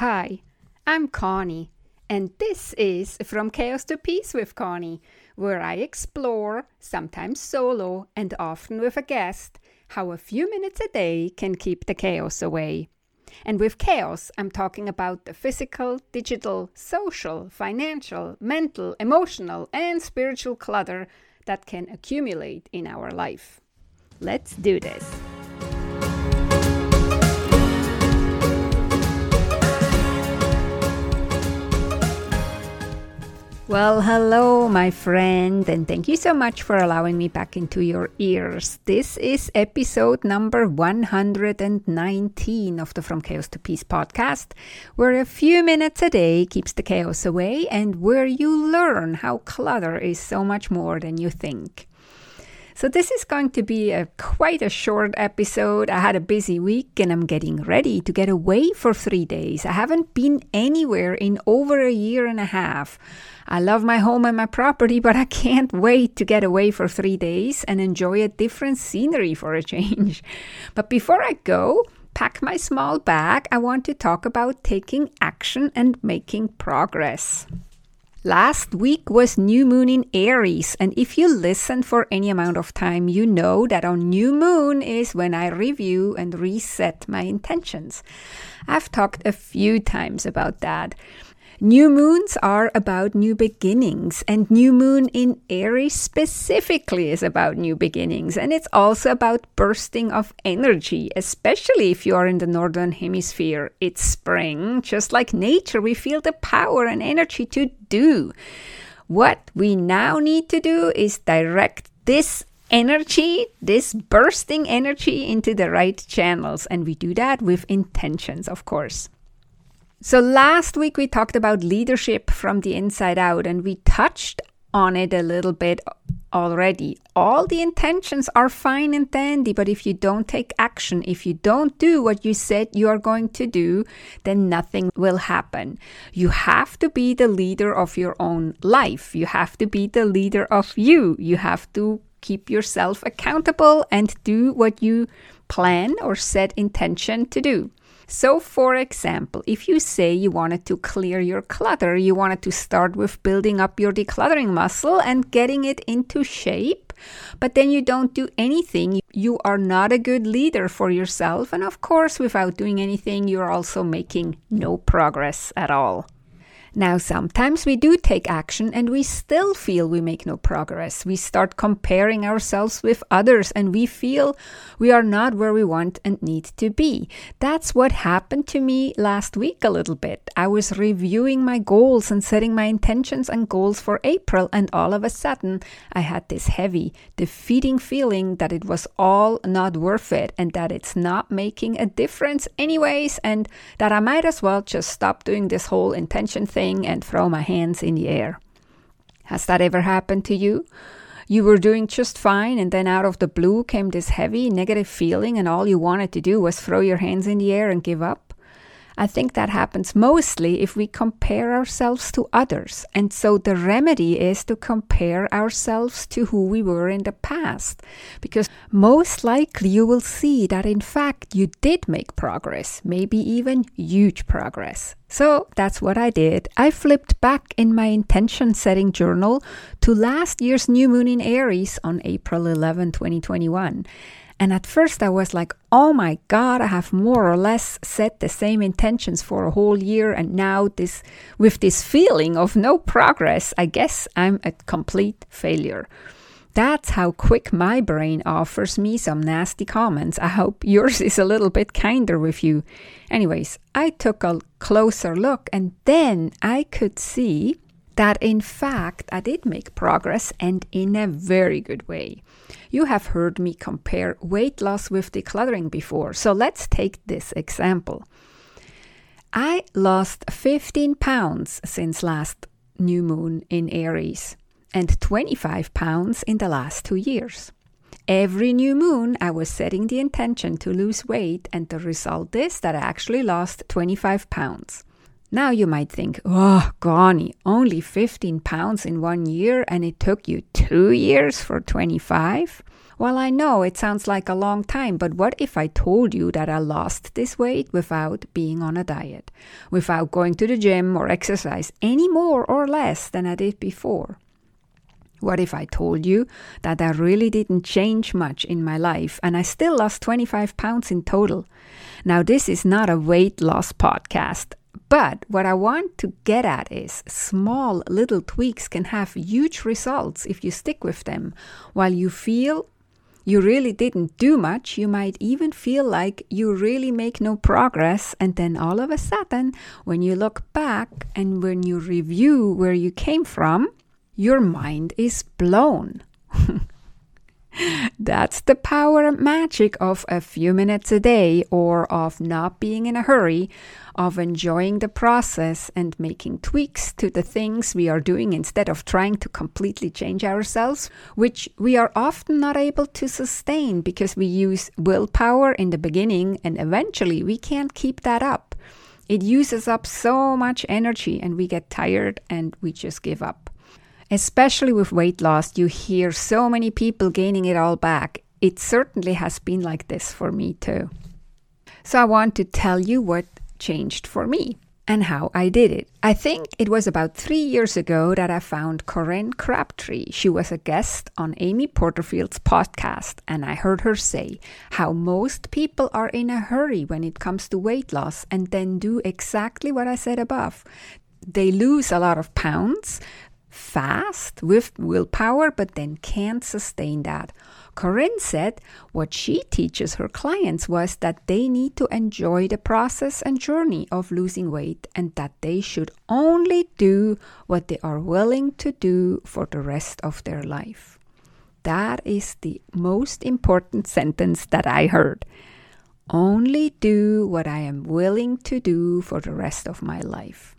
Hi, I'm Conny, and this is From Chaos to Peace with Conny, where I explore, sometimes solo and often with a guest, how a few minutes a day can keep the chaos away. And with chaos, I'm talking about the physical, digital, social, financial, mental, emotional, and spiritual clutter that can accumulate in our life. Let's do this. Well, hello, my friend, and thank you so much for allowing me back into your ears. This is episode number 119 of the From Chaos to Peace podcast, where a few minutes a day keeps the chaos away and where you learn how clutter is so much more than you think. So, this is going to be a quite a short episode. I had a busy week and I'm getting ready to get away for three days. I haven't been anywhere in over a year and a half. I love my home and my property, but I can't wait to get away for three days and enjoy a different scenery for a change. But before I go, pack my small bag, I want to talk about taking action and making progress. Last week was new moon in Aries, and if you listen for any amount of time, you know that on new moon is when I review and reset my intentions. I've talked a few times about that. New moons are about new beginnings, and new moon in Aries specifically is about new beginnings, and it's also about bursting of energy, especially if you are in the northern hemisphere. It's spring, just like nature, we feel the power and energy to do. What we now need to do is direct this energy, this bursting energy, into the right channels, and we do that with intentions, of course. So, last week we talked about leadership from the inside out, and we touched on it a little bit already. All the intentions are fine and dandy, but if you don't take action, if you don't do what you said you are going to do, then nothing will happen. You have to be the leader of your own life. You have to be the leader of you. You have to keep yourself accountable and do what you plan or set intention to do. So, for example, if you say you wanted to clear your clutter, you wanted to start with building up your decluttering muscle and getting it into shape, but then you don't do anything, you are not a good leader for yourself. And of course, without doing anything, you're also making no progress at all. Now, sometimes we do take action and we still feel we make no progress. We start comparing ourselves with others and we feel we are not where we want and need to be. That's what happened to me last week a little bit. I was reviewing my goals and setting my intentions and goals for April, and all of a sudden, I had this heavy, defeating feeling that it was all not worth it and that it's not making a difference, anyways, and that I might as well just stop doing this whole intention thing thing and throw my hands in the air. Has that ever happened to you? You were doing just fine, and then out of the blue came this heavy negative feeling, and all you wanted to do was throw your hands in the air and give up? I think that happens mostly if we compare ourselves to others. And so the remedy is to compare ourselves to who we were in the past. Because most likely you will see that in fact you did make progress, maybe even huge progress. So that's what I did. I flipped back in my intention setting journal to last year's new moon in Aries on April 11, 2021. And at first I was like, oh my God, I have more or less set the same intentions for a whole year. And now this, with this feeling of no progress, I guess I'm a complete failure. That's how quick my brain offers me some nasty comments. I hope yours is a little bit kinder with you. Anyways, I took a closer look and then I could see that in fact I did make progress and in a very good way. You have heard me compare weight loss with decluttering before, so let's take this example. I lost 15 pounds since last new moon in Aries and 25 pounds in the last two years. Every new moon, I was setting the intention to lose weight, and the result is that I actually lost 25 pounds. Now you might think, oh, Conny, only 15 pounds in one year and it took you two years for 25? Well, I know it sounds like a long time, but what if I told you that I lost this weight without being on a diet, without going to the gym or exercise any more or less than I did before? What if I told you that I really didn't change much in my life and I still lost 25 pounds in total? Now, this is not a weight loss podcast. But what I want to get at is small little tweaks can have huge results if you stick with them. While you feel you really didn't do much, you might even feel like you really make no progress. And then all of a sudden, when you look back and when you review where you came from, your mind is blown. That's the power and magic of a few minutes a day or of not being in a hurry, of enjoying the process and making tweaks to the things we are doing instead of trying to completely change ourselves, which we are often not able to sustain because we use willpower in the beginning and eventually we can't keep that up. It uses up so much energy and we get tired and we just give up. Especially with weight loss, you hear so many people gaining it all back. It certainly has been like this for me too. So I want to tell you what changed for me and how I did it. I think it was about three years ago that I found Corinne Crabtree. She was a guest on Amy Porterfield's podcast, and I heard her say how most people are in a hurry when it comes to weight loss and then do exactly what I said above. They lose a lot of pounds, fast with willpower, but then can't sustain that. Corinne said what she teaches her clients was that they need to enjoy the process and journey of losing weight and that they should only do what they are willing to do for the rest of their life. That is the most important sentence that I heard. Only do what I am willing to do for the rest of my life.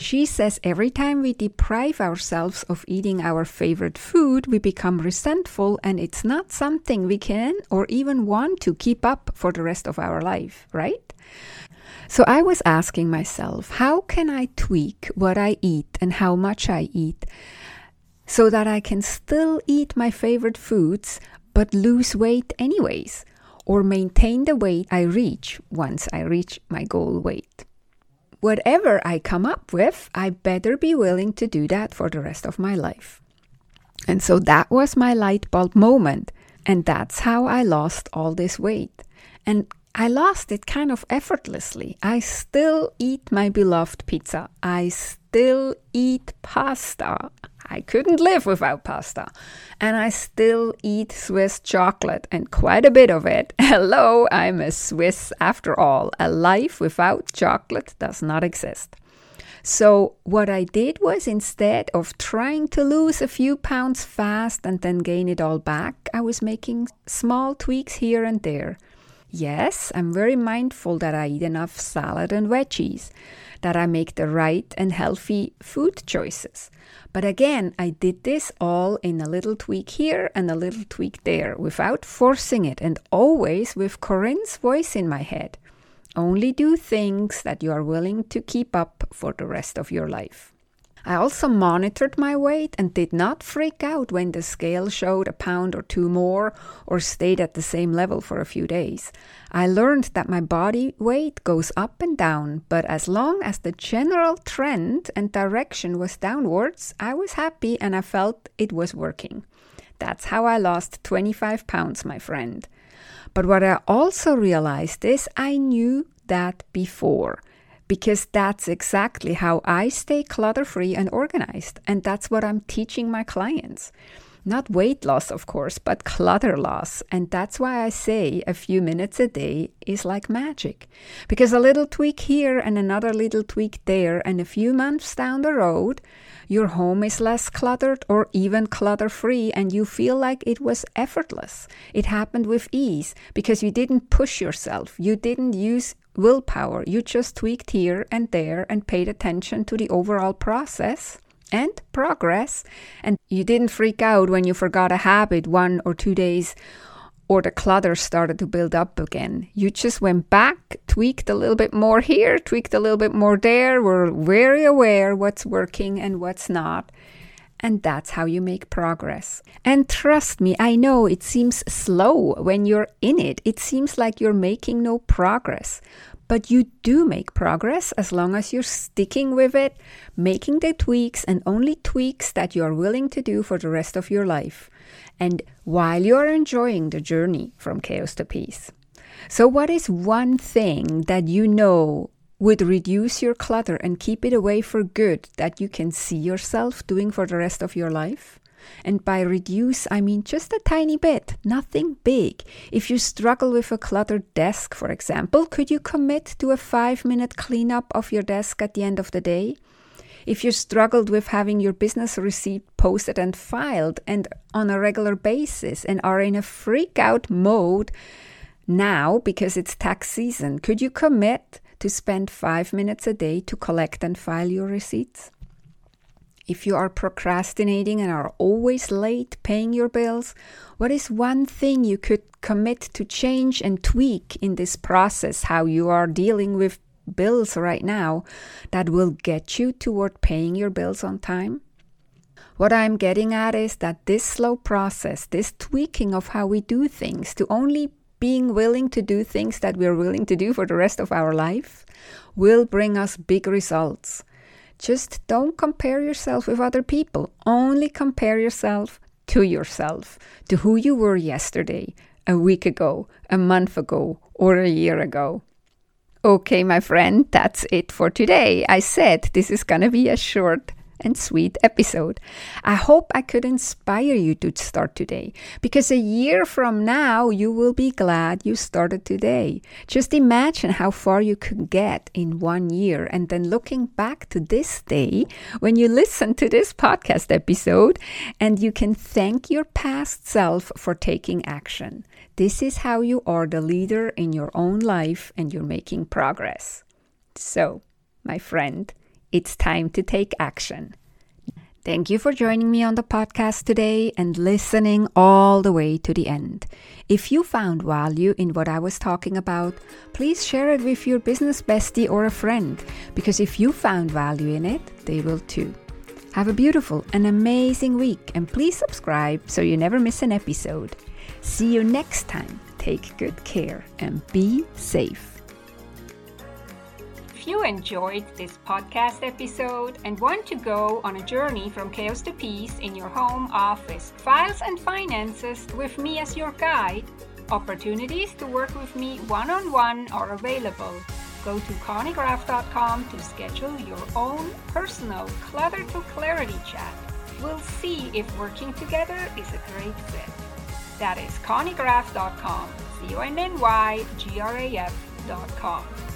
She says every time we deprive ourselves of eating our favorite food, we become resentful, and it's not something we can or even want to keep up for the rest of our life, right? So I was asking myself, how can I tweak what I eat and how much I eat so that I can still eat my favorite foods but lose weight anyways, or maintain the weight I reach once I reach my goal weight? Whatever I come up with, I better be willing to do that for the rest of my life. And so that was my light bulb moment. And that's how I lost all this weight. And I lost it kind of effortlessly. I still eat my beloved pizza. I still eat pasta. I couldn't live without pasta. And I still eat Swiss chocolate and quite a bit of it. Hello, I'm a Swiss after all. A life without chocolate does not exist. So, what I did was instead of trying to lose a few pounds fast and then gain it all back, I was making small tweaks here and there. Yes, I'm very mindful that I eat enough salad and veggies, that I make the right and healthy food choices. But again, I did this all in a little tweak here and a little tweak there without forcing it and always with Corinne's voice in my head. Only do things that you are willing to keep up for the rest of your life. I also monitored my weight and did not freak out when the scale showed a pound or two more or stayed at the same level for a few days. I learned that my body weight goes up and down, but as long as the general trend and direction was downwards, I was happy and I felt it was working. That's how I lost 25 pounds, my friend. But what I also realized is I knew that before because that's exactly how I stay clutter free and organized. And that's what I'm teaching my clients. Not weight loss, of course, but clutter loss. And that's why I say a few minutes a day is like magic. Because a little tweak here and another little tweak there, and a few months down the road, your home is less cluttered or even clutter free, and you feel like it was effortless. It happened with ease because you didn't push yourself, you didn't use willpower. You just tweaked here and there and paid attention to the overall process and progress. And you didn't freak out when you forgot a habit one or two days or the clutter started to build up again. You just went back, tweaked a little bit more here, tweaked a little bit more there, were very aware what's working and what's not. And that's how you make progress. And trust me, I know it seems slow when you're in it. It seems like you're making no progress. But you do make progress as long as you're sticking with it, making the tweaks and only tweaks that you're willing to do for the rest of your life. And while you're enjoying the journey from chaos to peace. So, what is one thing that you know would reduce your clutter and keep it away for good that you can see yourself doing for the rest of your life? And by reduce, I mean just a tiny bit, nothing big. If you struggle with a cluttered desk, for example, could you commit to a five minute cleanup of your desk at the end of the day? If you struggled with having your business receipt posted and filed and on a regular basis and are in a freak out mode now because it's tax season, could you commit to spend five minutes a day to collect and file your receipts? If you are procrastinating and are always late paying your bills, what is one thing you could commit to change and tweak in this process, how you are dealing with bills right now, that will get you toward paying your bills on time? What I'm getting at is that this slow process, this tweaking of how we do things to only being willing to do things that we're willing to do for the rest of our life, will bring us big results. Just don't compare yourself with other people. Only compare yourself to yourself, to who you were yesterday, a week ago, a month ago, or a year ago. Okay, my friend, that's it for today. I said this is going to be a short and sweet episode. I hope I could inspire you to start today because a year from now you will be glad you started today. Just imagine how far you could get in one year and then looking back to this day when you listen to this podcast episode and you can thank your past self for taking action. This is how you are the leader in your own life and you're making progress. So, my friend, it's time to take action. Thank you for joining me on the podcast today and listening all the way to the end. If you found value in what I was talking about, please share it with your business bestie or a friend, because if you found value in it, they will too. Have a beautiful and amazing week, and please subscribe so you never miss an episode. See you next time. Take good care and be safe. If you enjoyed this podcast episode and want to go on a journey from chaos to peace in your home office, files and finances with me as your guide, opportunities to work with me one on one are available. Go to connygraf.com to schedule your own personal clutter to clarity chat. We'll see if working together is a great fit. That is connygraf.com, C O N N Y G R A F.com.